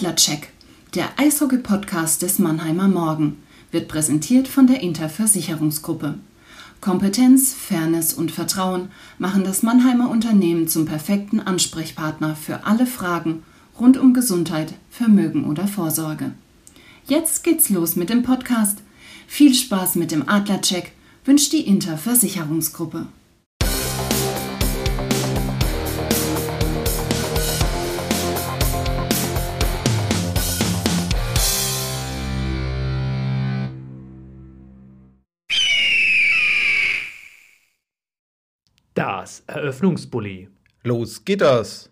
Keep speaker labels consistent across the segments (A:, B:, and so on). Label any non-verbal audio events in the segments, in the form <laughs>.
A: Adlercheck, der Eishockey-Podcast des Mannheimer Morgen, wird präsentiert von der Inter Versicherungsgruppe. Kompetenz, Fairness und Vertrauen machen das Mannheimer Unternehmen zum perfekten Ansprechpartner für alle Fragen rund um Gesundheit, Vermögen oder Vorsorge. Jetzt geht's los mit dem Podcast. Viel Spaß mit dem Adlercheck wünscht die Inter
B: Das Eröffnungsbully.
C: Los geht das!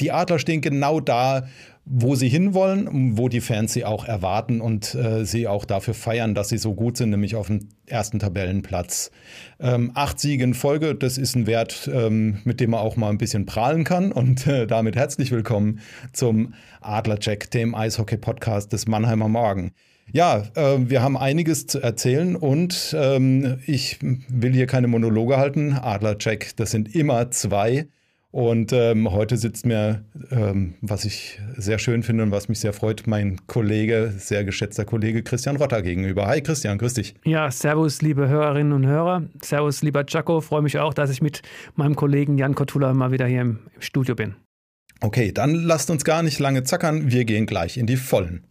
C: Die Adler stehen genau da, wo sie hinwollen, wo die Fans sie auch erwarten und äh, sie auch dafür feiern, dass sie so gut sind, nämlich auf dem ersten Tabellenplatz. Ähm, acht Siege in Folge, das ist ein Wert, ähm, mit dem man auch mal ein bisschen prahlen kann. Und äh, damit herzlich willkommen zum Adlercheck, dem Eishockey-Podcast des Mannheimer Morgen. Ja, äh, wir haben einiges zu erzählen und ähm, ich will hier keine Monologe halten. Adlercheck, das sind immer zwei. Und ähm, heute sitzt mir, ähm, was ich sehr schön finde und was mich sehr freut, mein Kollege, sehr geschätzter Kollege Christian Rotter gegenüber. Hi Christian, grüß dich.
B: Ja, servus, liebe Hörerinnen und Hörer. Servus, lieber Jaco. Freue mich auch, dass ich mit meinem Kollegen Jan Kotula mal wieder hier im, im Studio bin.
C: Okay, dann lasst uns gar nicht lange zackern. Wir gehen gleich in die Vollen.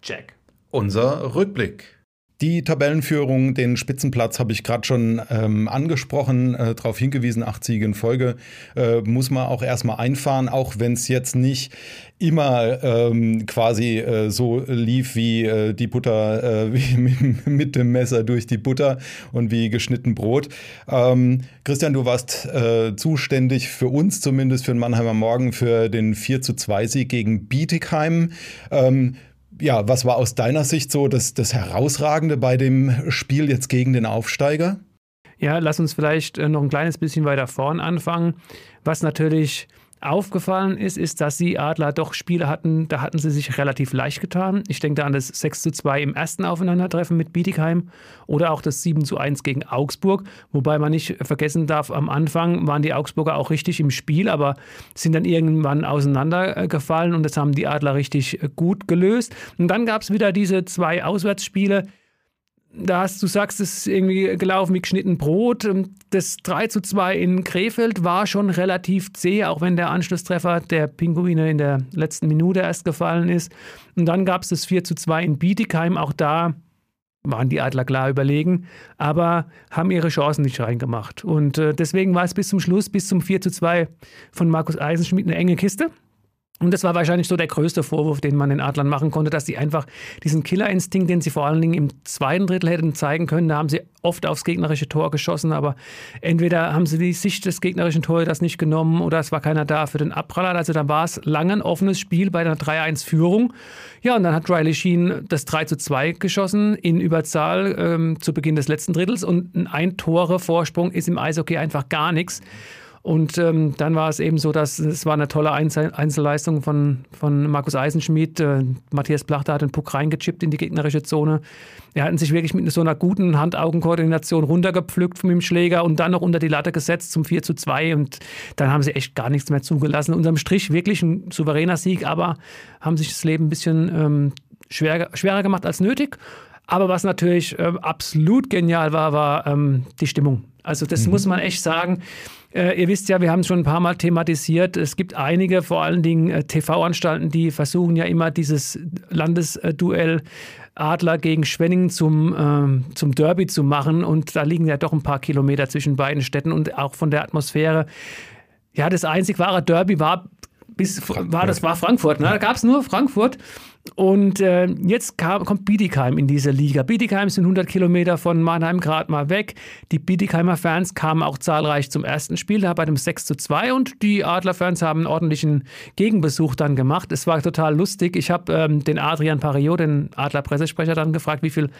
B: Backcheck.
C: Unser Rückblick. Die Tabellenführung, den Spitzenplatz habe ich gerade schon ähm, angesprochen, äh, darauf hingewiesen, acht Siege in Folge, äh, muss man auch erstmal einfahren, auch wenn es jetzt nicht immer ähm, quasi äh, so lief wie äh, die Butter, äh, <laughs> wie mit, dem Messer durch die Butter und wie geschnitten Brot. Ähm, Christian, du warst äh, zuständig für uns zumindest, für den Mannheimer Morgen, für den 4 zu 2 Sieg gegen Bietigheim. Ja, was war aus deiner Sicht so das, das Herausragende bei dem Spiel jetzt gegen den Aufsteiger?
B: Ja, lass uns vielleicht äh, noch ein kleines bisschen weiter vorn anfangen. Was natürlich aufgefallen ist, ist, dass die Adler doch Spiele hatten, da hatten sie sich relativ leicht getan. Ich denke da an das 6 zu 2 im ersten Aufeinandertreffen mit Bietigheim oder auch das 7 zu 1 gegen Augsburg, wobei man nicht vergessen darf, am Anfang waren die Augsburger auch richtig im Spiel, aber sind dann irgendwann auseinandergefallen und das haben die Adler richtig gut gelöst. Und dann gab es wieder diese zwei Auswärtsspiele, da hast du sagst, es ist irgendwie gelaufen wie geschnitten Brot. Das 3 zu 2 in Krefeld war schon relativ zäh, auch wenn der Anschlusstreffer der Pinguine in der letzten Minute erst gefallen ist. Und dann gab es das 4 zu 2 in Bietigheim. Auch da waren die Adler klar überlegen, aber haben ihre Chancen nicht reingemacht. Und äh, deswegen war es bis zum Schluss, bis zum 4 zu 2 von Markus Eisenschmidt eine enge Kiste. Und das war wahrscheinlich so der größte Vorwurf, den man den Adlern machen konnte, dass sie einfach diesen Killerinstinkt, den sie vor allen Dingen im zweiten Drittel hätten zeigen können, da haben sie oft aufs gegnerische Tor geschossen, aber entweder haben sie die Sicht des gegnerischen Torhüters nicht genommen oder es war keiner da für den Abpraller. Also dann war es lange ein offenes Spiel bei einer 3-1-Führung. Ja, und dann hat Riley Sheen das 3 2 geschossen in Überzahl ähm, zu Beginn des letzten Drittels und ein Ein-Tore-Vorsprung ist im Eishockey einfach gar nichts. Und ähm, dann war es eben so, dass es war eine tolle Einzel Einzelleistung von, von Markus Eisenschmidt. Äh, Matthias Plachter hat den Puck reingechippt in die gegnerische Zone. Er hat sich wirklich mit so einer guten Hand-Augen-Koordination runtergepflückt von dem Schläger und dann noch unter die Latte gesetzt zum 4 zu 2. Und dann haben sie echt gar nichts mehr zugelassen. Unterm Strich wirklich ein souveräner Sieg, aber haben sich das Leben ein bisschen ähm, schwer, schwerer gemacht als nötig. Aber was natürlich äh, absolut genial war, war ähm, die Stimmung. Also das mhm. muss man echt sagen. Äh, ihr wisst ja, wir haben es schon ein paar Mal thematisiert. Es gibt einige, vor allen Dingen äh, TV-Anstalten, die versuchen ja immer dieses Landesduell Adler gegen Schwenningen zum, ähm, zum Derby zu machen. Und da liegen ja doch ein paar Kilometer zwischen beiden Städten und auch von der Atmosphäre. Ja, das einzig wahre Derby war bis war das war Frankfurt. Ne? Da gab es nur Frankfurt. Und äh, jetzt kam, kommt Bietigheim in diese Liga. Bietigheim sind 100 Kilometer von Mannheim gerade mal weg. Die Bietigheimer Fans kamen auch zahlreich zum ersten Spiel, da bei dem 6 zu 2 und die Adler-Fans haben einen ordentlichen Gegenbesuch dann gemacht. Es war total lustig. Ich habe ähm, den Adrian Pariot, den Adler-Pressesprecher, dann gefragt, wie viel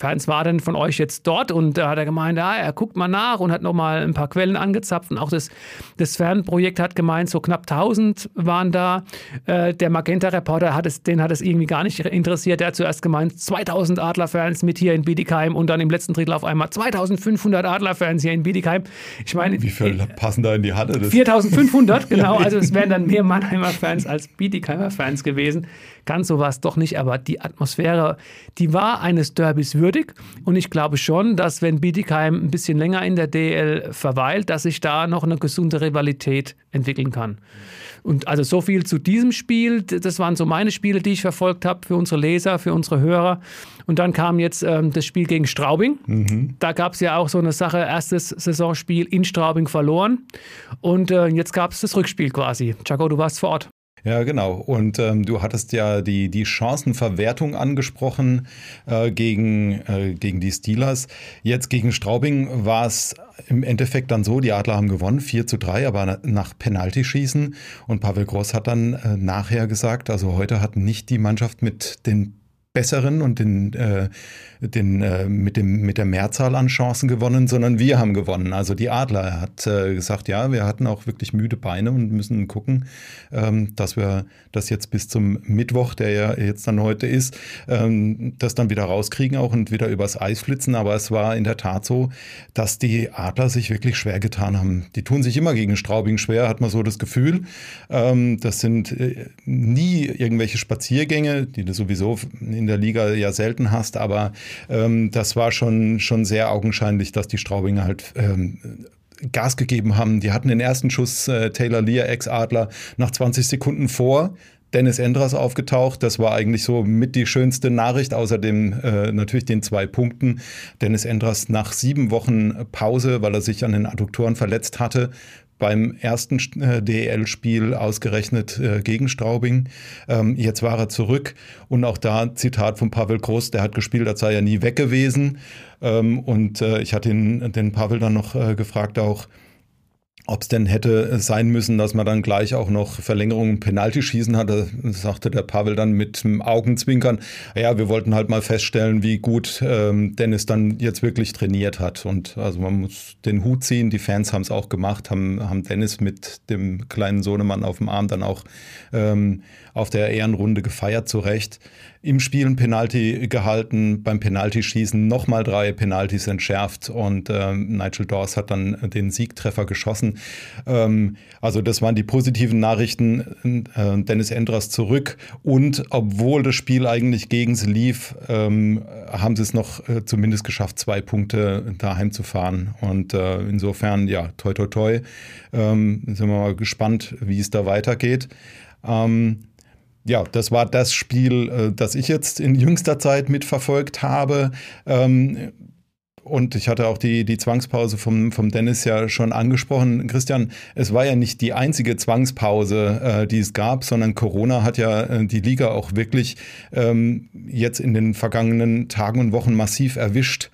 B: Fans war denn von euch jetzt dort? Und da hat er gemeint, ja, er guckt mal nach und hat nochmal ein paar Quellen angezapft. Und auch das, das Fernprojekt hat gemeint, so knapp 1000 waren da. Äh, der Magenta-Reporter, hat es, den hat es irgendwie gar nicht interessiert. Der hat zuerst gemeint, 2000 Adlerfans mit hier in Bietigheim und dann im letzten Drittel auf einmal 2500 Adlerfans hier in Bietigheim.
C: Ich meine, wie viele passen da in die Halle?
B: 4500, <laughs> genau. Also es wären dann mehr Mannheimer Fans als Bietigheimer Fans gewesen. Ganz so war es doch nicht, aber die Atmosphäre, die war eines Derbys würdig. Und ich glaube schon, dass wenn Bietigheim ein bisschen länger in der DL verweilt, dass sich da noch eine gesunde Rivalität entwickeln kann. Und also so viel zu diesem Spiel. Das waren so meine Spiele, die ich verfolgt habe für unsere Leser, für unsere Hörer. Und dann kam jetzt ähm, das Spiel gegen Straubing. Mhm. Da gab es ja auch so eine Sache, erstes Saisonspiel in Straubing verloren. Und äh, jetzt gab es das Rückspiel quasi. Chaco, du warst vor Ort.
C: Ja, genau. Und ähm, du hattest ja die, die Chancenverwertung angesprochen äh, gegen, äh, gegen die Steelers. Jetzt gegen Straubing war es im Endeffekt dann so, die Adler haben gewonnen, 4 zu 3, aber nach Penaltyschießen. Und Pavel Gross hat dann äh, nachher gesagt, also heute hat nicht die Mannschaft mit den besseren und den, äh, den, äh, mit, dem, mit der Mehrzahl an Chancen gewonnen, sondern wir haben gewonnen. Also die Adler. Er hat äh, gesagt, ja, wir hatten auch wirklich müde Beine und müssen gucken, ähm, dass wir das jetzt bis zum Mittwoch, der ja jetzt dann heute ist, ähm, das dann wieder rauskriegen auch und wieder übers Eis flitzen. Aber es war in der Tat so, dass die Adler sich wirklich schwer getan haben. Die tun sich immer gegen Straubing schwer, hat man so das Gefühl. Ähm, das sind äh, nie irgendwelche Spaziergänge, die sowieso in der Liga ja selten hast, aber ähm, das war schon, schon sehr augenscheinlich, dass die Straubinger halt ähm, Gas gegeben haben. Die hatten den ersten Schuss äh, Taylor Lear, Ex-Adler, nach 20 Sekunden vor. Dennis Endras aufgetaucht. Das war eigentlich so mit die schönste Nachricht, außerdem äh, natürlich den zwei Punkten. Dennis Endras nach sieben Wochen Pause, weil er sich an den Adduktoren verletzt hatte, beim ersten äh, DEL-Spiel ausgerechnet äh, gegen Straubing. Ähm, jetzt war er zurück und auch da Zitat von Pavel Groß, der hat gespielt, als sei er nie weg gewesen. Ähm, und äh, ich hatte ihn, den Pavel dann noch gefragt auch, ob es denn hätte sein müssen, dass man dann gleich auch noch Verlängerungen Penalty schießen hatte, sagte der Pavel dann mit dem Augenzwinkern. Ja, wir wollten halt mal feststellen, wie gut ähm, Dennis dann jetzt wirklich trainiert hat. Und also man muss den Hut ziehen. Die Fans haben es auch gemacht, haben, haben Dennis mit dem kleinen Sohnemann auf dem Arm dann auch ähm, auf der Ehrenrunde gefeiert, zu Recht im Spiel ein Penalty gehalten, beim Penaltyschießen nochmal drei Penaltys entschärft und äh, Nigel Dawes hat dann den Siegtreffer geschossen. Ähm, also das waren die positiven Nachrichten. Äh, Dennis Endras zurück und obwohl das Spiel eigentlich gegen sie lief, ähm, haben sie es noch äh, zumindest geschafft, zwei Punkte daheim zu fahren. Und äh, insofern, ja, toi toi toi, ähm, sind wir mal gespannt, wie es da weitergeht. Ähm, ja, das war das Spiel, äh, das ich jetzt in jüngster Zeit mitverfolgt habe. Ähm, und ich hatte auch die, die Zwangspause vom, vom Dennis ja schon angesprochen. Christian, es war ja nicht die einzige Zwangspause, äh, die es gab, sondern Corona hat ja äh, die Liga auch wirklich ähm, jetzt in den vergangenen Tagen und Wochen massiv erwischt.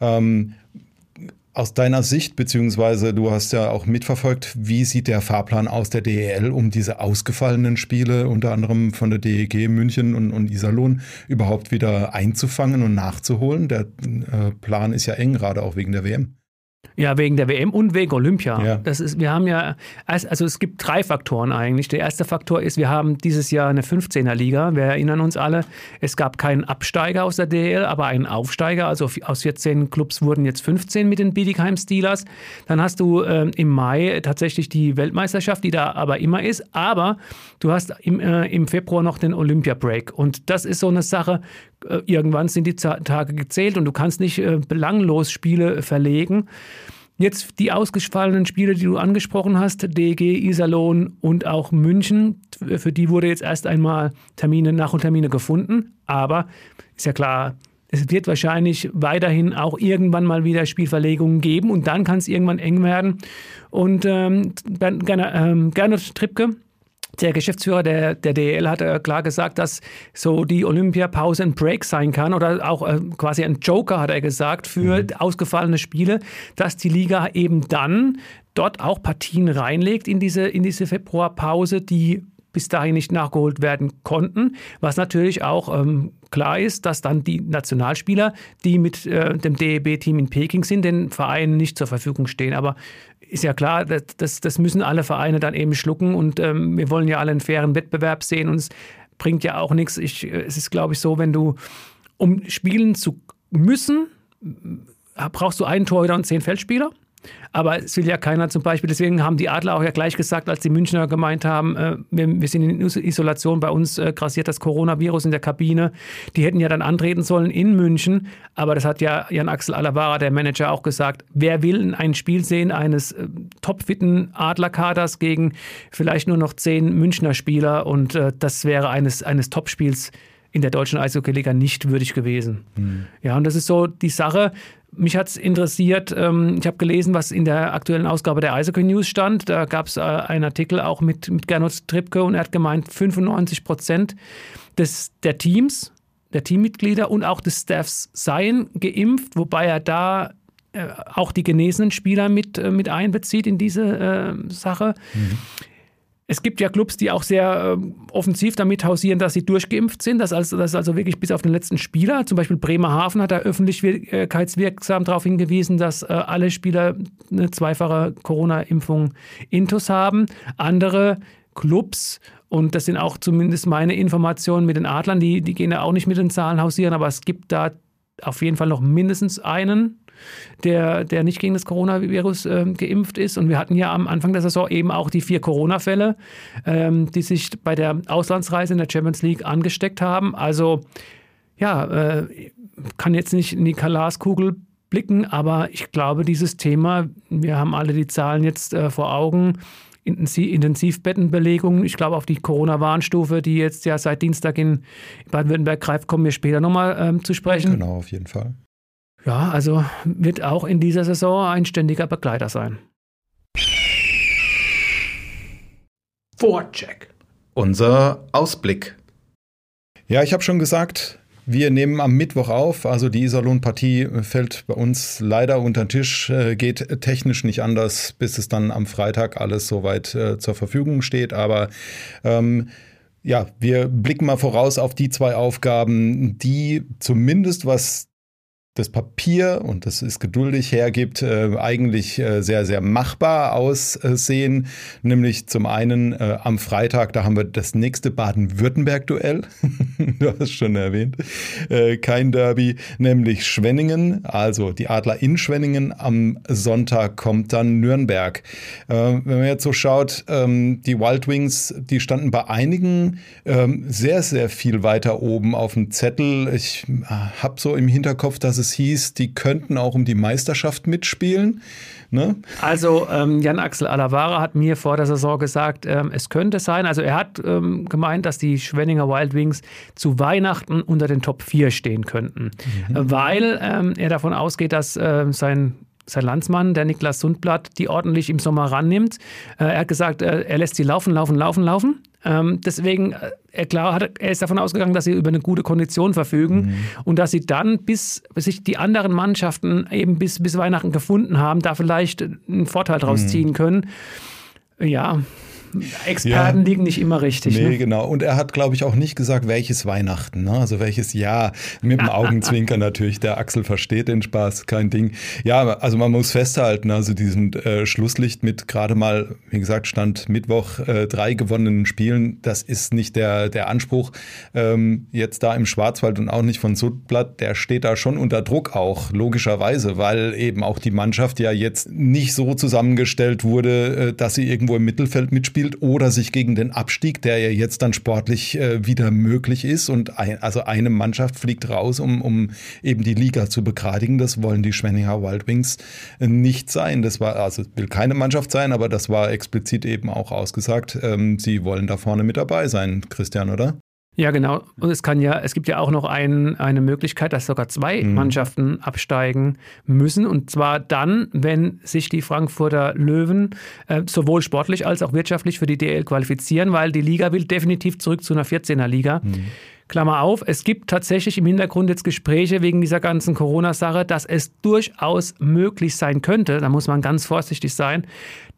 C: Ähm, aus deiner Sicht, beziehungsweise du hast ja auch mitverfolgt, wie sieht der Fahrplan aus der DEL, um diese ausgefallenen Spiele, unter anderem von der DEG München und, und Iserlohn, überhaupt wieder einzufangen und nachzuholen? Der äh, Plan ist ja eng, gerade auch wegen der WM.
B: Ja, wegen der WM und wegen Olympia. Ja. Das ist, wir haben ja, also es gibt drei Faktoren eigentlich. Der erste Faktor ist, wir haben dieses Jahr eine 15er Liga. Wir erinnern uns alle, es gab keinen Absteiger aus der DL, aber einen Aufsteiger. Also aus 14 Clubs wurden jetzt 15 mit den Bietigheim Steelers. Dann hast du äh, im Mai tatsächlich die Weltmeisterschaft, die da aber immer ist. Aber du hast im, äh, im Februar noch den Olympia Break. Und das ist so eine Sache, irgendwann sind die Tage gezählt und du kannst nicht äh, belanglos Spiele verlegen. Jetzt die ausgefallenen Spiele, die du angesprochen hast, DG, Iserlohn und auch München, für die wurde jetzt erst einmal Termine, Nach- und Termine gefunden. Aber ist ja klar, es wird wahrscheinlich weiterhin auch irgendwann mal wieder Spielverlegungen geben und dann kann es irgendwann eng werden. Und ähm, Gernot ähm, Trippke, der Geschäftsführer der, der DL hat äh, klar gesagt, dass so die Olympiapause ein Break sein kann oder auch äh, quasi ein Joker, hat er gesagt, für mhm. ausgefallene Spiele, dass die Liga eben dann dort auch Partien reinlegt in diese, in diese Februarpause, die bis dahin nicht nachgeholt werden konnten. Was natürlich auch ähm, klar ist, dass dann die Nationalspieler, die mit äh, dem DEB-Team in Peking sind, den Vereinen nicht zur Verfügung stehen. Aber ist ja klar, das, das müssen alle Vereine dann eben schlucken und ähm, wir wollen ja alle einen fairen Wettbewerb sehen und es bringt ja auch nichts. Ich, äh, es ist, glaube ich, so, wenn du, um spielen zu müssen, brauchst du einen Torhüter und zehn Feldspieler. Aber es will ja keiner zum Beispiel, deswegen haben die Adler auch ja gleich gesagt, als die Münchner gemeint haben, äh, wir, wir, sind in Isolation, bei uns äh, grassiert das Coronavirus in der Kabine. Die hätten ja dann antreten sollen in München, aber das hat ja Jan-Axel Alavara, der Manager, auch gesagt. Wer will ein Spiel sehen eines äh, topfitten Adlerkaders gegen vielleicht nur noch zehn Münchner Spieler und äh, das wäre eines, eines Topspiels in der deutschen Eishockey-Liga nicht würdig gewesen. Mhm. Ja, und das ist so die Sache. Mich hat es interessiert, ähm, ich habe gelesen, was in der aktuellen Ausgabe der Eishockey News stand. Da gab es äh, einen Artikel auch mit, mit Gernot Trippke und er hat gemeint, 95 Prozent des, der Teams, der Teammitglieder und auch des Staffs seien geimpft, wobei er da äh, auch die genesenen Spieler mit, äh, mit einbezieht in diese äh, Sache. Mhm. Es gibt ja Clubs, die auch sehr äh, offensiv damit hausieren, dass sie durchgeimpft sind. Das also, das also wirklich bis auf den letzten Spieler. Zum Beispiel Bremerhaven hat da öffentlichkeitswirksam darauf hingewiesen, dass äh, alle Spieler eine zweifache Corona-Impfung intus haben. Andere Clubs und das sind auch zumindest meine Informationen mit den Adlern, die, die gehen ja auch nicht mit den Zahlen hausieren, aber es gibt da auf jeden Fall noch mindestens einen der, der nicht gegen das Coronavirus äh, geimpft ist. Und wir hatten ja am Anfang der Saison eben auch die vier Corona-Fälle, ähm, die sich bei der Auslandsreise in der Champions League angesteckt haben. Also ja, äh, kann jetzt nicht in die Kalaskugel blicken, aber ich glaube, dieses Thema, wir haben alle die Zahlen jetzt äh, vor Augen, Intensivbettenbelegungen. Ich glaube, auf die Corona-Warnstufe, die jetzt ja seit Dienstag in Baden-Württemberg greift, kommen wir später nochmal ähm, zu sprechen.
C: Genau, auf jeden Fall.
B: Ja, also wird auch in dieser Saison ein ständiger Begleiter sein.
C: Vorcheck. Unser Ausblick. Ja, ich habe schon gesagt, wir nehmen am Mittwoch auf. Also die Iserlohn-Partie fällt bei uns leider unter den Tisch, äh, geht technisch nicht anders, bis es dann am Freitag alles soweit äh, zur Verfügung steht. Aber ähm, ja, wir blicken mal voraus auf die zwei Aufgaben, die zumindest was das Papier, und das ist geduldig hergibt, äh, eigentlich äh, sehr, sehr machbar aussehen. Nämlich zum einen äh, am Freitag, da haben wir das nächste Baden-Württemberg-Duell. <laughs> du hast es schon erwähnt. Äh, kein Derby, nämlich Schwenningen, also die Adler in Schwenningen. Am Sonntag kommt dann Nürnberg. Äh, wenn man jetzt so schaut, ähm, die Wild Wings, die standen bei einigen ähm, sehr, sehr viel weiter oben auf dem Zettel. Ich äh, habe so im Hinterkopf, dass es hieß, die könnten auch um die Meisterschaft mitspielen. Ne?
B: Also ähm, Jan-Axel Alavara hat mir vor der Saison gesagt, ähm, es könnte sein, also er hat ähm, gemeint, dass die Schwenninger Wild Wings zu Weihnachten unter den Top 4 stehen könnten, mhm. weil ähm, er davon ausgeht, dass äh, sein sein Landsmann, der Niklas Sundblatt, die ordentlich im Sommer rannimmt. Äh, er hat gesagt, äh, er lässt sie laufen, laufen, laufen, laufen. Ähm, deswegen, äh, er, klar, hat, er ist davon ausgegangen, dass sie über eine gute Kondition verfügen mhm. und dass sie dann, bis, bis sich die anderen Mannschaften eben bis, bis Weihnachten gefunden haben, da vielleicht einen Vorteil draus mhm. ziehen können. Ja, Experten ja, liegen nicht immer richtig.
C: Nee, ne? genau. Und er hat, glaube ich, auch nicht gesagt, welches Weihnachten, ne? also welches Jahr. Mit dem Augenzwinker <laughs> natürlich. Der Axel versteht den Spaß, kein Ding. Ja, also man muss festhalten, also diesen äh, Schlusslicht mit gerade mal, wie gesagt, Stand Mittwoch äh, drei gewonnenen Spielen, das ist nicht der, der Anspruch ähm, jetzt da im Schwarzwald und auch nicht von Sudblatt. Der steht da schon unter Druck auch, logischerweise, weil eben auch die Mannschaft ja jetzt nicht so zusammengestellt wurde, äh, dass sie irgendwo im Mittelfeld mitspielt spielt oder sich gegen den Abstieg, der ja jetzt dann sportlich äh, wieder möglich ist. Und ein, also eine Mannschaft fliegt raus, um, um eben die Liga zu begradigen. Das wollen die Schwenninger Wild Wings äh, nicht sein. Das war, also will keine Mannschaft sein, aber das war explizit eben auch ausgesagt. Ähm, sie wollen da vorne mit dabei sein, Christian, oder?
B: Ja, genau. Und es kann ja, es gibt ja auch noch ein, eine Möglichkeit, dass sogar zwei mhm. Mannschaften absteigen müssen. Und zwar dann, wenn sich die Frankfurter Löwen äh, sowohl sportlich als auch wirtschaftlich für die DL qualifizieren, weil die Liga will definitiv zurück zu einer 14er Liga. Mhm. Klammer auf, es gibt tatsächlich im Hintergrund jetzt Gespräche wegen dieser ganzen Corona-Sache, dass es durchaus möglich sein könnte, da muss man ganz vorsichtig sein,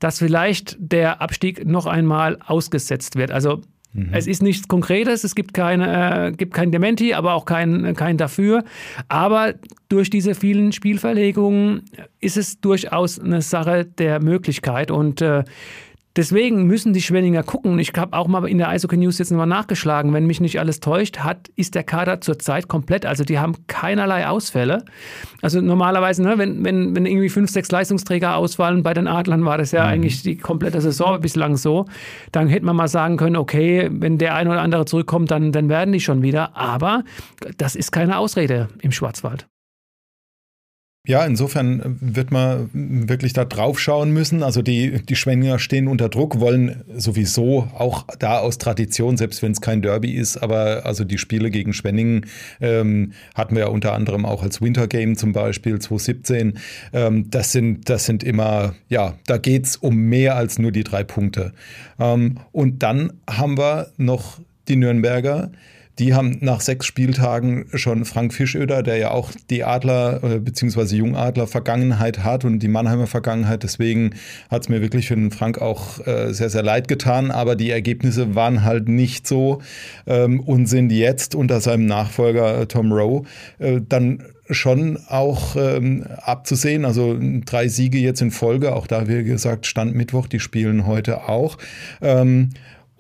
B: dass vielleicht der Abstieg noch einmal ausgesetzt wird. Also Mhm. Es ist nichts Konkretes, es gibt, keine, äh, gibt kein Dementi, aber auch kein, kein Dafür. Aber durch diese vielen Spielverlegungen ist es durchaus eine Sache der Möglichkeit. Und äh, Deswegen müssen die Schwenninger gucken. Ich habe auch mal in der Eishockey News jetzt nochmal nachgeschlagen. Wenn mich nicht alles täuscht, hat, ist der Kader zurzeit komplett. Also die haben keinerlei Ausfälle. Also normalerweise, ne, wenn, wenn, wenn irgendwie fünf, sechs Leistungsträger ausfallen, bei den Adlern war das ja mhm. eigentlich die komplette Saison bislang so. Dann hätte man mal sagen können, okay, wenn der eine oder andere zurückkommt, dann, dann werden die schon wieder. Aber das ist keine Ausrede im Schwarzwald.
C: Ja, insofern wird man wirklich da drauf schauen müssen. Also die, die Schwenninger stehen unter Druck, wollen sowieso auch da aus Tradition, selbst wenn es kein Derby ist, aber also die Spiele gegen Schwenningen ähm, hatten wir ja unter anderem auch als Wintergame zum Beispiel 2017. Ähm, das, sind, das sind immer, ja, da geht's um mehr als nur die drei Punkte. Ähm, und dann haben wir noch die Nürnberger, die haben nach sechs Spieltagen schon Frank Fischöder, der ja auch die Adler äh, bzw. Jungadler Vergangenheit hat und die Mannheimer Vergangenheit. Deswegen hat es mir wirklich für den Frank auch äh, sehr, sehr leid getan. Aber die Ergebnisse waren halt nicht so ähm, und sind jetzt unter seinem Nachfolger äh, Tom Rowe äh, dann schon auch ähm, abzusehen. Also drei Siege jetzt in Folge, auch da, wie gesagt, Stand Mittwoch, die spielen heute auch. Ähm,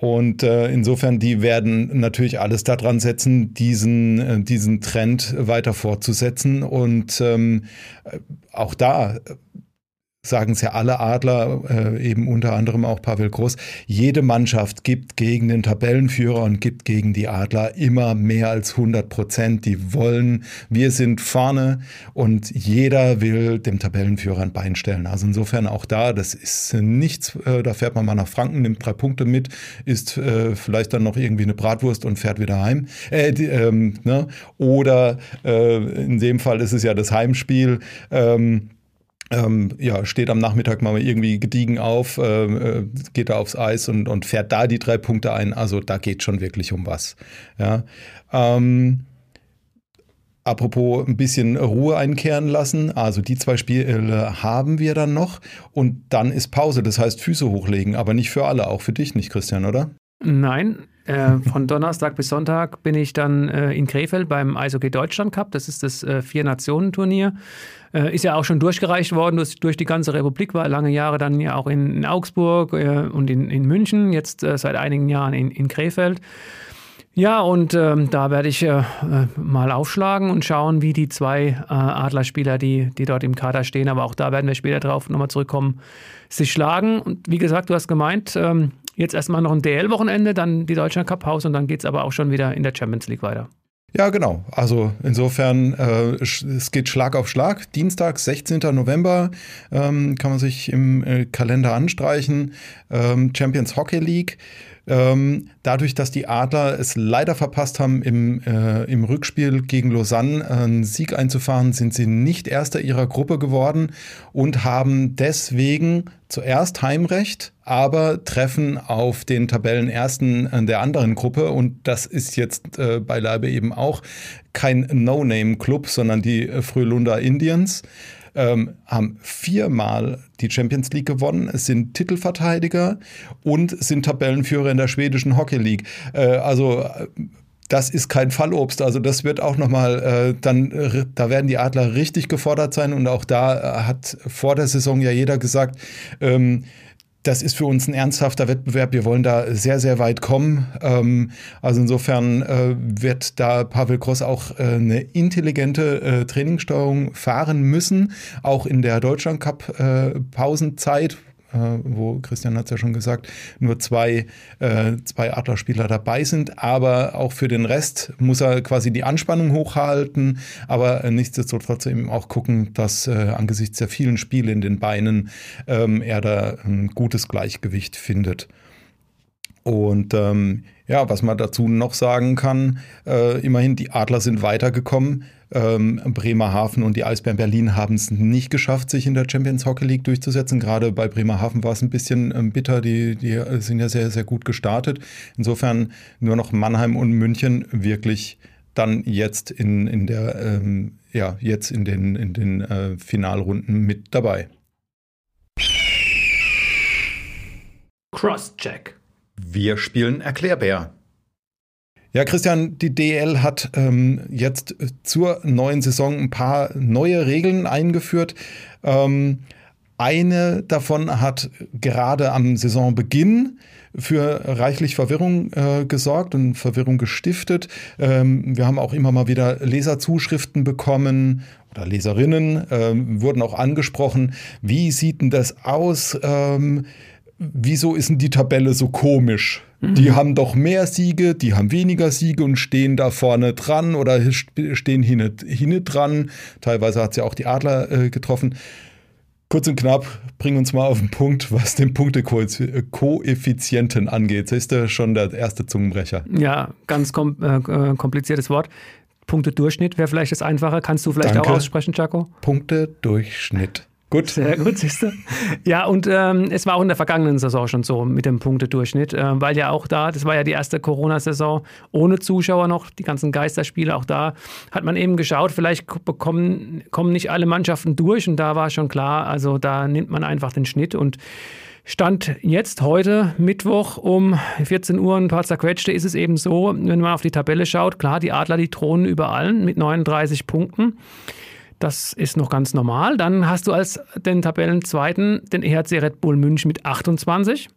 C: und äh, insofern, die werden natürlich alles daran setzen, diesen, äh, diesen Trend weiter fortzusetzen. Und ähm, äh, auch da sagen es ja alle Adler, äh, eben unter anderem auch Pavel Groß, jede Mannschaft gibt gegen den Tabellenführer und gibt gegen die Adler immer mehr als 100 Prozent. Die wollen, wir sind vorne und jeder will dem Tabellenführer ein Bein stellen. Also insofern auch da, das ist nichts, äh, da fährt man mal nach Franken, nimmt drei Punkte mit, isst äh, vielleicht dann noch irgendwie eine Bratwurst und fährt wieder heim. Äh, die, ähm, ne? Oder äh, in dem Fall ist es ja das Heimspiel. Ähm, ähm, ja, steht am Nachmittag mal irgendwie gediegen auf, äh, äh, geht da aufs Eis und, und fährt da die drei Punkte ein. Also da geht schon wirklich um was. Ja. Ähm, Apropos ein bisschen Ruhe einkehren lassen. Also die zwei Spiele haben wir dann noch und dann ist Pause. Das heißt Füße hochlegen, aber nicht für alle, auch für dich nicht, Christian, oder?
B: Nein, äh, von <laughs> Donnerstag bis Sonntag bin ich dann äh, in Krefeld beim Eishockey Deutschland Cup. Das ist das äh, Vier-Nationen-Turnier. Äh, ist ja auch schon durchgereicht worden durch, durch, die ganze Republik, war lange Jahre dann ja auch in, in Augsburg äh, und in, in, München, jetzt äh, seit einigen Jahren in, in Krefeld. Ja, und ähm, da werde ich mal aufschlagen und schauen, wie die zwei Adlerspieler, die, die dort im Kader stehen, aber auch da werden wir später drauf nochmal zurückkommen, sich schlagen. Und wie gesagt, du hast gemeint, ähm, jetzt erstmal noch ein DL-Wochenende, dann die Deutschland Cup-Pause und dann geht es aber auch schon wieder in der Champions League weiter.
C: Ja, genau. Also insofern, äh, es geht Schlag auf Schlag. Dienstag, 16. November, ähm, kann man sich im äh, Kalender anstreichen. Ähm, Champions Hockey League. Ähm, dadurch, dass die Adler es leider verpasst haben, im, äh, im Rückspiel gegen Lausanne einen Sieg einzufahren, sind sie nicht Erster ihrer Gruppe geworden und haben deswegen zuerst Heimrecht, aber treffen auf den Tabellenersten der anderen Gruppe. Und das ist jetzt äh, beileibe eben auch kein No-Name-Club, sondern die äh, Frölunda Indians ähm, haben viermal die Champions League gewonnen, sind Titelverteidiger und sind Tabellenführer in der schwedischen Hockey League. Äh, also äh, das ist kein Fallobst. Also das wird auch nochmal, äh, dann, da werden die Adler richtig gefordert sein und auch da äh, hat vor der Saison ja jeder gesagt, ähm, das ist für uns ein ernsthafter Wettbewerb. Wir wollen da sehr, sehr weit kommen. Ähm, also insofern äh, wird da Pavel Gross auch äh, eine intelligente äh, Trainingssteuerung fahren müssen, auch in der Deutschland Cup Pausenzeit, äh, wo Christian hat es ja schon gesagt, nur zwei, äh, zwei Adlerspieler dabei sind. Aber auch für den Rest muss er quasi die Anspannung hochhalten, aber nichtsdestotrotz eben auch gucken, dass äh, angesichts der vielen Spiele in den Beinen ähm, er da ein gutes Gleichgewicht findet. Und ähm, ja, was man dazu noch sagen kann, äh, immerhin die Adler sind weitergekommen. Ähm, Bremerhaven und die Eisbären Berlin haben es nicht geschafft, sich in der Champions Hockey League durchzusetzen. Gerade bei Bremerhaven war es ein bisschen ähm, bitter. Die, die sind ja sehr, sehr gut gestartet. Insofern nur noch Mannheim und München wirklich dann jetzt in, in der, ähm, ja, jetzt in den, in den äh, Finalrunden mit dabei.
B: Crosscheck.
C: Wir spielen Erklärbär. Ja, Christian, die DL hat ähm, jetzt zur neuen Saison ein paar neue Regeln eingeführt. Ähm, eine davon hat gerade am Saisonbeginn für reichlich Verwirrung äh, gesorgt und Verwirrung gestiftet. Ähm, wir haben auch immer mal wieder Leserzuschriften bekommen oder Leserinnen ähm, wurden auch angesprochen. Wie sieht denn das aus? Ähm, wieso ist denn die Tabelle so komisch? Mhm. Die haben doch mehr Siege, die haben weniger Siege und stehen da vorne dran oder stehen hinne, hinne dran. Teilweise hat sie ja auch die Adler äh, getroffen. Kurz und knapp, bring uns mal auf den Punkt, was den Punktekoeffizienten angeht. Das ist ja schon der erste Zungenbrecher.
B: Ja, ganz kom äh, äh kompliziertes Wort. Punktedurchschnitt wäre vielleicht das Einfache. Kannst du vielleicht Danke. auch aussprechen, Jaco?
C: Punktedurchschnitt. Gut.
B: Sehr gut, siehst du. Ja, und ähm, es war auch in der vergangenen Saison schon so mit dem Punktedurchschnitt, äh, weil ja auch da, das war ja die erste Corona-Saison ohne Zuschauer noch, die ganzen Geisterspiele, auch da hat man eben geschaut, vielleicht bekommen, kommen nicht alle Mannschaften durch und da war schon klar, also da nimmt man einfach den Schnitt und Stand jetzt heute, Mittwoch um 14 Uhr, ein paar zerquetschte, ist es eben so, wenn man auf die Tabelle schaut, klar, die Adler, die thronen über allen mit 39 Punkten. Das ist noch ganz normal. Dann hast du als den Tabellenzweiten den EHC Red Bull München mit 28.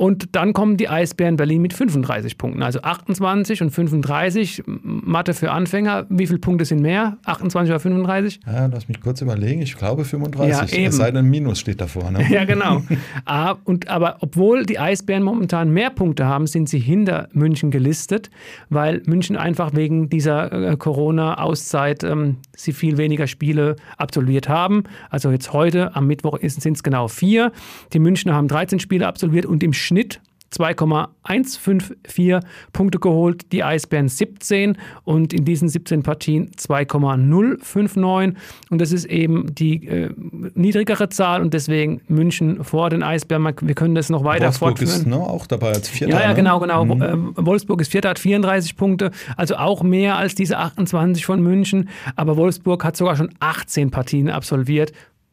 B: Und dann kommen die Eisbären Berlin mit 35 Punkten. Also 28 und 35. Mathe für Anfänger. Wie viele Punkte sind mehr? 28 oder 35?
C: Ja, lass mich kurz überlegen. Ich glaube 35. Ja, eben. Es sei denn, ein Minus steht davor. Ne? <laughs>
B: Ja, genau. ah, und, aber obwohl die Eisbären momentan mehr Punkte haben, sind sie hinter München gelistet, weil München einfach wegen dieser äh, Corona-Auszeit ähm, sie viel weniger Spiele absolviert haben. Also jetzt heute, am Mittwoch sind es genau vier. Die Münchner haben 13 Spiele absolviert und im Schnitt 2,154 Punkte geholt, die Eisbären 17 und in diesen 17 Partien 2,059 und das ist eben die äh, niedrigere Zahl und deswegen München vor den Eisbären. Wir können das noch weiter
C: Wolfsburg
B: fortführen.
C: ist ne, auch dabei als Vierter.
B: Ja, ja,
C: ne?
B: genau, genau. Mhm. Äh, Wolfsburg ist Vierter, hat 34 Punkte, also auch mehr als diese 28 von München, aber Wolfsburg hat sogar schon 18 Partien absolviert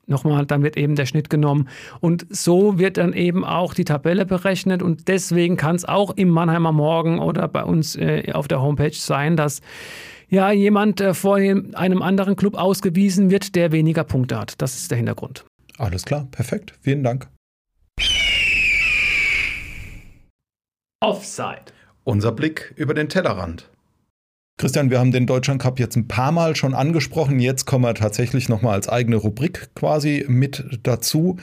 B: Nochmal, dann wird eben der Schnitt genommen. Und so wird dann eben auch die Tabelle berechnet. Und deswegen kann es auch im Mannheimer Morgen oder bei uns äh, auf der Homepage sein, dass ja jemand äh, vor einem anderen Club ausgewiesen wird, der weniger Punkte hat. Das ist der Hintergrund.
C: Alles klar, perfekt. Vielen Dank.
B: Offside.
C: Unser Blick über den Tellerrand. Christian, wir haben den Deutschland Cup jetzt ein paar Mal schon angesprochen. Jetzt kommen wir tatsächlich nochmal als eigene Rubrik quasi mit dazu.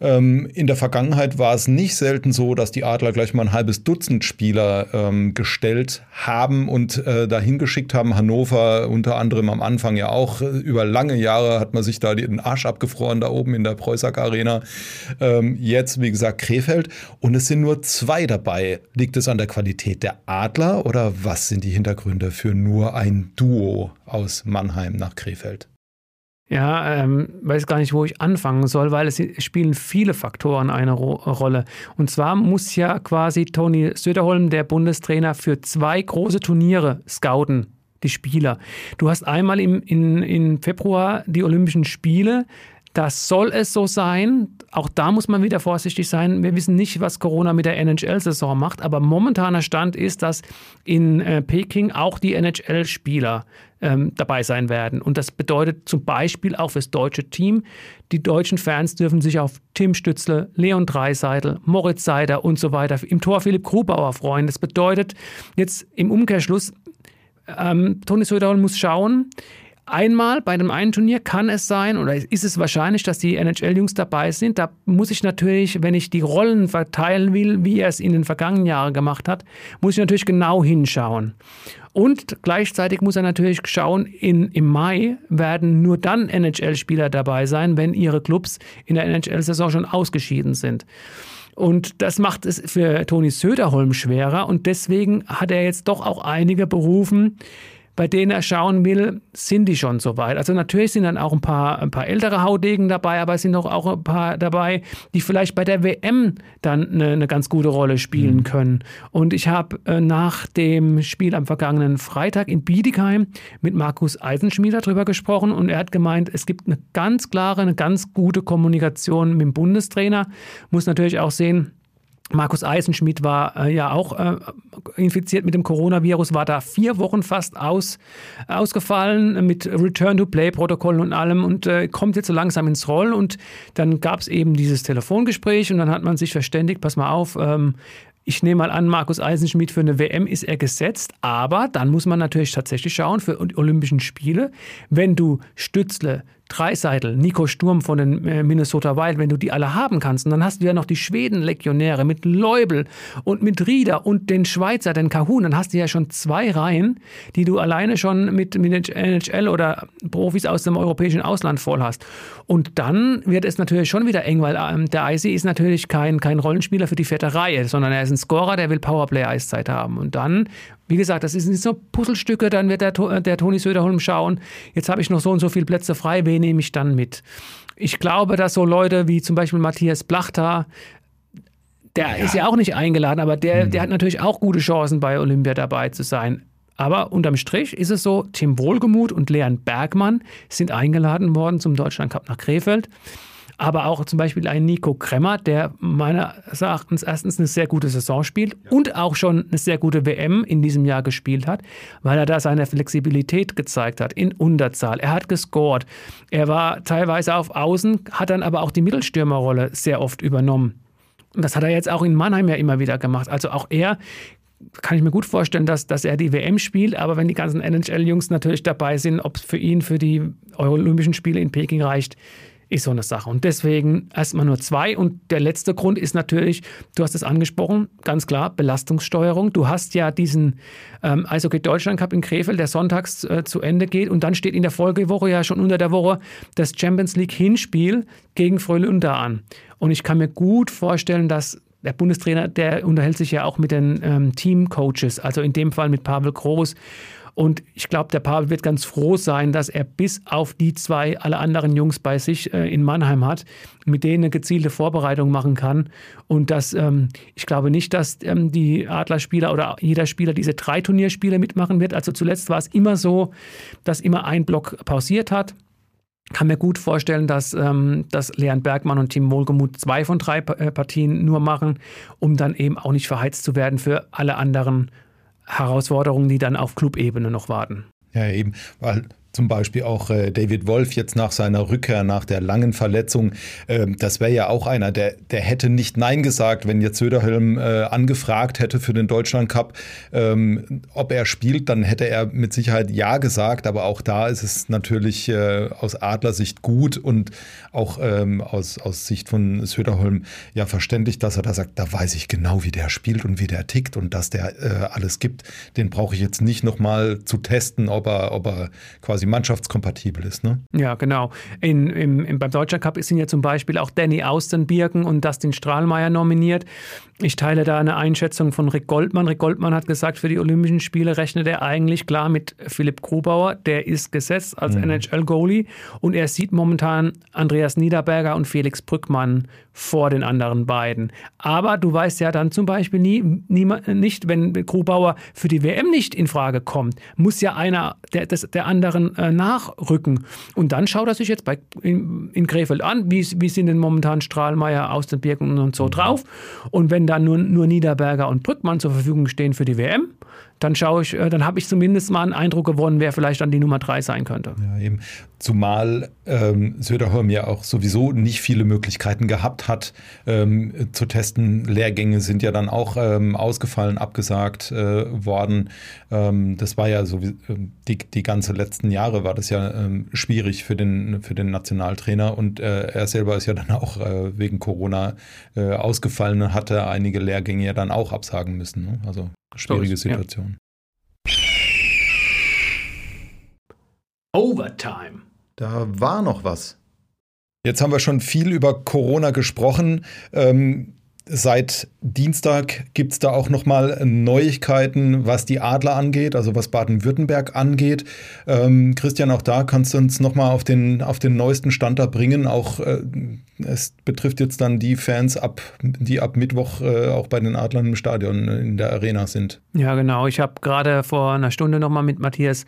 C: Ähm, in der Vergangenheit war es nicht selten so, dass die Adler gleich mal ein halbes Dutzend Spieler ähm, gestellt haben und äh, dahin geschickt haben. Hannover unter anderem am Anfang ja auch. Über lange Jahre hat man sich da den Arsch abgefroren, da oben in der Preußack Arena. Ähm, jetzt, wie gesagt, Krefeld. Und es sind nur zwei dabei. Liegt es an der Qualität der Adler oder was sind die Hintergründe für nur ein Duo aus Mannheim nach Krefeld?
B: Ja, ähm, weiß gar nicht, wo ich anfangen soll, weil es spielen viele Faktoren eine Ro Rolle. Und zwar muss ja quasi Toni Söderholm, der Bundestrainer, für zwei große Turniere scouten, die Spieler. Du hast einmal im, in, in Februar die Olympischen Spiele, das soll es so sein. Auch da muss man wieder vorsichtig sein. Wir wissen nicht, was Corona mit der NHL-Saison macht, aber momentaner Stand ist, dass in äh, Peking auch die NHL-Spieler ähm, dabei sein werden. Und das bedeutet zum Beispiel auch fürs deutsche Team, die deutschen Fans dürfen sich auf Tim Stützle, Leon Dreiseitel, Moritz Seider und so weiter im Tor Philipp Grubauer freuen. Das bedeutet jetzt im Umkehrschluss, ähm, Toni Söderholm muss schauen, Einmal bei dem einen Turnier kann es sein oder ist es wahrscheinlich, dass die NHL-Jungs dabei sind. Da muss ich natürlich, wenn ich die Rollen verteilen will, wie er es in den vergangenen Jahren gemacht hat, muss ich natürlich genau hinschauen. Und gleichzeitig muss er natürlich schauen, in, im Mai werden nur dann NHL-Spieler dabei sein, wenn ihre Clubs in der NHL-Saison schon ausgeschieden sind. Und das macht es für Toni Söderholm schwerer. Und deswegen hat er jetzt doch auch einige berufen, bei denen er schauen will, sind die schon so weit. Also natürlich sind dann auch ein paar, ein paar ältere Haudegen dabei, aber es sind auch ein paar dabei, die vielleicht bei der WM dann eine, eine ganz gute Rolle spielen mhm. können. Und ich habe äh, nach dem Spiel am vergangenen Freitag in Bietigheim mit Markus Eisenschmieder darüber gesprochen und er hat gemeint, es gibt eine ganz klare, eine ganz gute Kommunikation mit dem Bundestrainer. Muss natürlich auch sehen, Markus Eisenschmidt war äh, ja auch äh, infiziert mit dem Coronavirus, war da vier Wochen fast aus, ausgefallen mit Return-to-Play-Protokollen und allem und äh, kommt jetzt so langsam ins Rollen. Und dann gab es eben dieses Telefongespräch und dann hat man sich verständigt, pass mal auf, ähm, ich nehme mal an, Markus Eisenschmidt für eine WM ist er gesetzt, aber dann muss man natürlich tatsächlich schauen für die Olympischen Spiele, wenn du Stützle, Dreiseitel, Nico Sturm von den äh, Minnesota Wild, wenn du die alle haben kannst. Und dann hast du ja noch die Schweden-Legionäre mit Leubel und mit Rieder und den Schweizer, den Kahun. Dann hast du ja schon zwei Reihen, die du alleine schon mit, mit NHL oder Profis aus dem europäischen Ausland voll hast. Und dann wird es natürlich schon wieder eng, weil ähm, der Icy ist natürlich kein, kein Rollenspieler für die vierte Reihe, sondern er ist ein Scorer, der will Powerplay-Eiszeit haben. Und dann wie gesagt, das sind so Puzzlestücke, dann wird der, der Toni Söderholm schauen, jetzt habe ich noch so und so viele Plätze frei, wen nehme ich dann mit? Ich glaube, dass so Leute wie zum Beispiel Matthias Blachter, der ja. ist ja auch nicht eingeladen, aber der, mhm. der hat natürlich auch gute Chancen, bei Olympia dabei zu sein. Aber unterm Strich ist es so, Tim Wohlgemuth und Leon Bergmann sind eingeladen worden zum Deutschland Cup nach Krefeld aber auch zum Beispiel ein Nico Kremmer, der meines Erachtens erstens eine sehr gute Saison spielt ja. und auch schon eine sehr gute WM in diesem Jahr gespielt hat, weil er da seine Flexibilität gezeigt hat in Unterzahl. Er hat gescored. Er war teilweise auf Außen, hat dann aber auch die Mittelstürmerrolle sehr oft übernommen. Und das hat er jetzt auch in Mannheim ja immer wieder gemacht. Also auch er kann ich mir gut vorstellen, dass, dass er die WM spielt, aber wenn die ganzen NHL-Jungs natürlich dabei sind, ob es für ihn für die Olympischen Spiele in Peking reicht, ist so eine Sache. Und deswegen erstmal nur zwei. Und der letzte Grund ist natürlich, du hast es angesprochen, ganz klar, Belastungssteuerung. Du hast ja diesen ähm, Eishockey Deutschland Cup in Krefeld, der sonntags äh, zu Ende geht. Und dann steht in der Folgewoche ja schon unter der Woche das Champions League Hinspiel gegen Frölunda an. Und ich kann mir gut vorstellen, dass der Bundestrainer, der unterhält sich ja auch mit den ähm, Teamcoaches, also in dem Fall mit Pavel Groß. Und ich glaube, der Pavel wird ganz froh sein, dass er bis auf die zwei alle anderen Jungs bei sich äh, in Mannheim hat, mit denen eine gezielte Vorbereitung machen kann. Und dass ähm, ich glaube nicht, dass ähm, die Adlerspieler oder jeder Spieler diese drei Turnierspiele mitmachen wird. Also zuletzt war es immer so, dass immer ein Block pausiert hat kann mir gut vorstellen, dass, ähm, dass Leon Bergmann und Tim Wohlgemuth zwei von drei äh, Partien nur machen, um dann eben auch nicht verheizt zu werden für alle anderen Herausforderungen, die dann auf Clubebene noch warten.
C: Ja, eben, weil zum Beispiel auch äh, David Wolf jetzt nach seiner Rückkehr, nach der langen Verletzung. Äh, das wäre ja auch einer, der, der hätte nicht Nein gesagt, wenn jetzt Söderholm äh, angefragt hätte für den Deutschland Cup, ähm, ob er spielt, dann hätte er mit Sicherheit Ja gesagt. Aber auch da ist es natürlich äh, aus Adlersicht gut und auch ähm, aus, aus Sicht von Söderholm ja verständlich, dass er da sagt, da weiß ich genau, wie der spielt und wie der tickt und dass der äh, alles gibt. Den brauche ich jetzt nicht nochmal zu testen, ob er, ob er quasi quasi mannschaftskompatibel ist. Ne?
B: Ja, genau. In, im, im, beim Deutschland Cup sind ja zum Beispiel auch Danny Austenbirken und Dustin Strahlmeier nominiert. Ich teile da eine Einschätzung von Rick Goldmann. Rick Goldmann hat gesagt, für die Olympischen Spiele rechnet er eigentlich klar mit Philipp Grubauer. Der ist gesetzt als mhm. NHL-Goalie und er sieht momentan Andreas Niederberger und Felix Brückmann vor den anderen beiden. Aber du weißt ja dann zum Beispiel nie, nie nicht, wenn Grubauer für die WM nicht in Frage kommt, muss ja einer der, des, der anderen äh, nachrücken. Und dann schaut er sich jetzt bei, in, in Krefeld an, wie, wie sind denn momentan Strahlmeier, Austenbirken und so drauf. Und wenn dann nur, nur Niederberger und Brückmann zur Verfügung stehen für die WM, dann schaue ich, äh, dann habe ich zumindest mal einen Eindruck gewonnen, wer vielleicht dann die Nummer drei sein könnte.
C: Ja, eben. Zumal ähm, Söderholm ja auch sowieso nicht viele Möglichkeiten gehabt hat, ähm, zu testen. Lehrgänge sind ja dann auch ähm, ausgefallen, abgesagt äh, worden. Ähm, das war ja so ähm, die, die ganze letzten Jahre war das ja ähm, schwierig für den, für den Nationaltrainer und äh, er selber ist ja dann auch äh, wegen Corona äh, ausgefallen und hatte einige Lehrgänge ja dann auch absagen müssen. Ne? Also schwierige Situation. Ja.
B: Overtime.
C: Da war noch was. Jetzt haben wir schon viel über Corona gesprochen. Ähm, Seit Dienstag gibt es da auch nochmal Neuigkeiten, was die Adler angeht, also was Baden-Württemberg angeht. Ähm, Christian, auch da kannst du uns nochmal auf den, auf den neuesten Stand da bringen. Auch äh, es betrifft jetzt dann die Fans, ab, die ab Mittwoch äh, auch bei den Adlern im Stadion äh, in der Arena sind.
B: Ja, genau. Ich habe gerade vor einer Stunde nochmal mit Matthias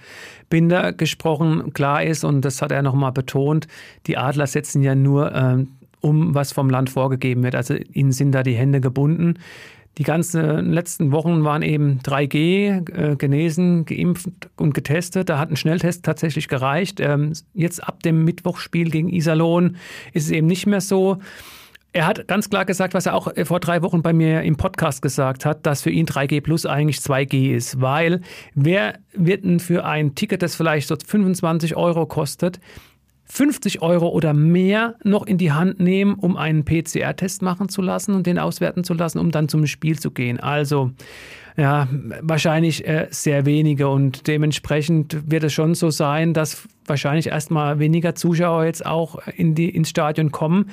B: Binder gesprochen. Klar ist, und das hat er nochmal betont, die Adler setzen ja nur ähm, um was vom Land vorgegeben wird. Also ihnen sind da die Hände gebunden. Die ganzen letzten Wochen waren eben 3G, äh, genesen, geimpft und getestet. Da hat ein Schnelltest tatsächlich gereicht. Ähm, jetzt ab dem Mittwochspiel gegen Iserlohn ist es eben nicht mehr so. Er hat ganz klar gesagt, was er auch äh, vor drei Wochen bei mir im Podcast gesagt hat, dass für ihn 3G Plus eigentlich 2G ist. Weil wer wird denn für ein Ticket, das vielleicht so 25 Euro kostet, 50 Euro oder mehr noch in die Hand nehmen, um einen PCR-Test machen zu lassen und den auswerten zu lassen, um dann zum Spiel zu gehen. Also ja, wahrscheinlich äh, sehr wenige und dementsprechend wird es schon so sein, dass wahrscheinlich erstmal weniger Zuschauer jetzt auch in die, ins Stadion kommen.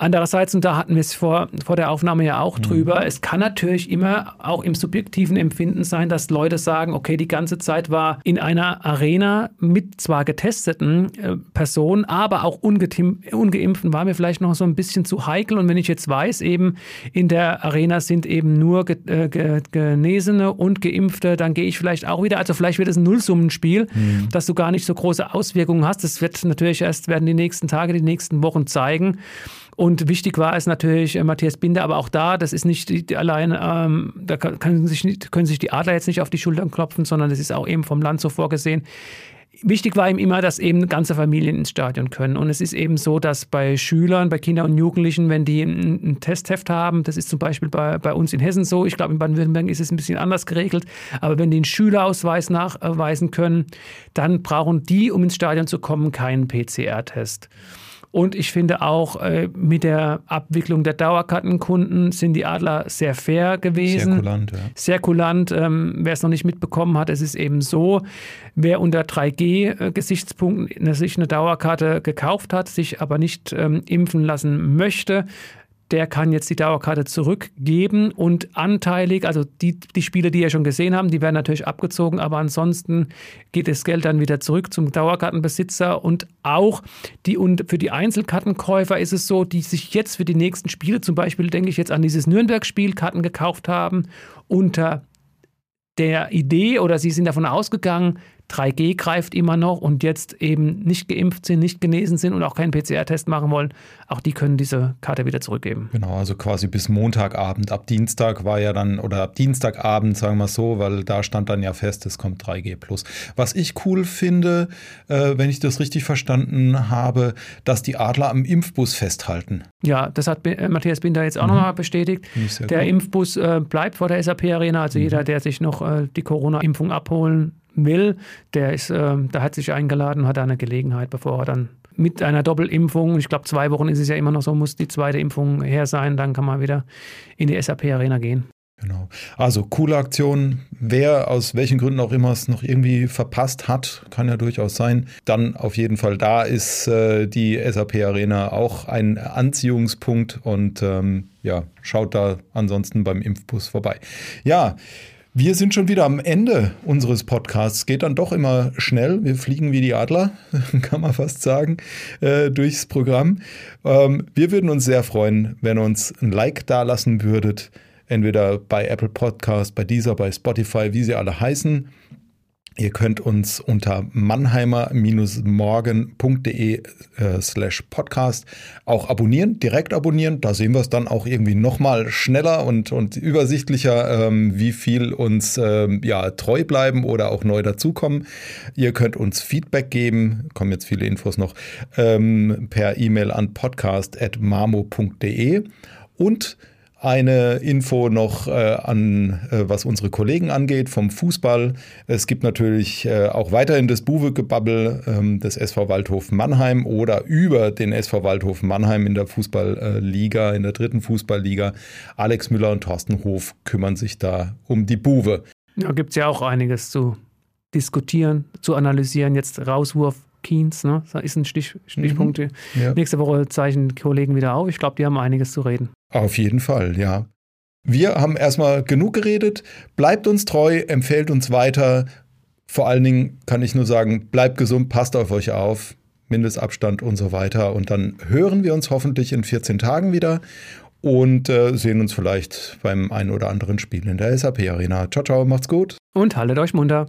B: Andererseits, und da hatten wir es vor, vor der Aufnahme ja auch drüber, mhm. es kann natürlich immer auch im subjektiven Empfinden sein, dass Leute sagen, okay, die ganze Zeit war in einer Arena mit zwar getesteten äh, Personen, aber auch ungeimpften war mir vielleicht noch so ein bisschen zu heikel. Und wenn ich jetzt weiß, eben in der Arena sind eben nur ge äh, ge Genesene und Geimpfte, dann gehe ich vielleicht auch wieder, also vielleicht wird es ein Nullsummenspiel, mhm. dass du gar nicht so große Auswirkungen hast. Das wird natürlich erst, werden die nächsten Tage, die nächsten Wochen zeigen. Und wichtig war es natürlich äh, Matthias Binder, aber auch da, das ist nicht die, allein, ähm, da können sich, nicht, können sich die Adler jetzt nicht auf die Schultern klopfen, sondern das ist auch eben vom Land so vorgesehen. Wichtig war ihm immer, dass eben ganze Familien ins Stadion können. Und es ist eben so, dass bei Schülern, bei Kindern und Jugendlichen, wenn die ein, ein Testheft haben, das ist zum Beispiel bei, bei uns in Hessen so, ich glaube in Baden-Württemberg ist es ein bisschen anders geregelt, aber wenn die einen Schülerausweis nachweisen können, dann brauchen die, um ins Stadion zu kommen, keinen PCR-Test. Und ich finde auch äh, mit der Abwicklung der Dauerkartenkunden sind die Adler sehr fair gewesen. Sehr kulant, ja. Sehr kulant. Ähm, wer es noch nicht mitbekommen hat, es ist eben so, wer unter 3G-Gesichtspunkten sich eine Dauerkarte gekauft hat, sich aber nicht ähm, impfen lassen möchte, der kann jetzt die Dauerkarte zurückgeben und anteilig, also die, die Spiele, die ihr schon gesehen haben, die werden natürlich abgezogen, aber ansonsten geht das Geld dann wieder zurück zum Dauerkartenbesitzer und auch die und für die Einzelkartenkäufer ist es so, die sich jetzt für die nächsten Spiele, zum Beispiel denke ich jetzt an dieses Nürnberg-Spiel, Karten gekauft haben unter der Idee oder sie sind davon ausgegangen, 3G greift immer noch und jetzt eben nicht geimpft sind, nicht genesen sind und auch keinen PCR-Test machen wollen, auch die können diese Karte wieder zurückgeben.
C: Genau, also quasi bis Montagabend. Ab Dienstag war ja dann, oder ab Dienstagabend, sagen wir so, weil da stand dann ja fest, es kommt 3G plus. Was ich cool finde, äh, wenn ich das richtig verstanden habe, dass die Adler am Impfbus festhalten.
B: Ja, das hat äh, Matthias Binder jetzt auch mhm. nochmal bestätigt. Der gut. Impfbus äh, bleibt vor der SAP-Arena, also mhm. jeder, der sich noch äh, die Corona-Impfung abholen will, der ist, äh, da hat sich eingeladen, hat eine Gelegenheit, bevor er dann mit einer Doppelimpfung, ich glaube zwei Wochen ist es ja immer noch so, muss die zweite Impfung her sein, dann kann man wieder in die SAP-Arena gehen.
C: Genau. Also coole Aktion. Wer aus welchen Gründen auch immer es noch irgendwie verpasst hat, kann ja durchaus sein, dann auf jeden Fall da ist äh, die SAP Arena auch ein Anziehungspunkt und ähm, ja, schaut da ansonsten beim Impfbus vorbei. Ja, wir sind schon wieder am Ende unseres Podcasts. Geht dann doch immer schnell. Wir fliegen wie die Adler, <laughs> kann man fast sagen, äh, durchs Programm. Ähm, wir würden uns sehr freuen, wenn ihr uns ein Like da lassen würdet. Entweder bei Apple Podcast, bei dieser, bei Spotify, wie sie alle heißen. Ihr könnt uns unter mannheimer-morgen.de äh, slash podcast auch abonnieren, direkt abonnieren. Da sehen wir es dann auch irgendwie nochmal schneller und, und übersichtlicher, ähm, wie viel uns ähm, ja, treu bleiben oder auch neu dazukommen. Ihr könnt uns Feedback geben, kommen jetzt viele Infos noch, ähm, per E-Mail an podcast.mamo.de und eine Info noch äh, an, äh, was unsere Kollegen angeht vom Fußball. Es gibt natürlich äh, auch weiterhin das Buwe-Gebabbel ähm, des SV Waldhof Mannheim oder über den SV Waldhof Mannheim in der Fußballliga, in der dritten Fußballliga. Alex Müller und Thorsten Hof kümmern sich da um die Buwe.
B: Da gibt es ja auch einiges zu diskutieren, zu analysieren. Jetzt Rauswurf Keynes, ne? Das ist ein Stich, Stichpunkt. Mhm. Ja. Nächste Woche zeichnen die Kollegen wieder auf. Ich glaube, die haben einiges zu reden.
C: Auf jeden Fall, ja. Wir haben erstmal genug geredet. Bleibt uns treu, empfehlt uns weiter. Vor allen Dingen kann ich nur sagen, bleibt gesund, passt auf euch auf, Mindestabstand und so weiter. Und dann hören wir uns hoffentlich in 14 Tagen wieder und äh, sehen uns vielleicht beim einen oder anderen Spiel in der SAP Arena. Ciao, ciao, macht's gut.
B: Und haltet euch munter.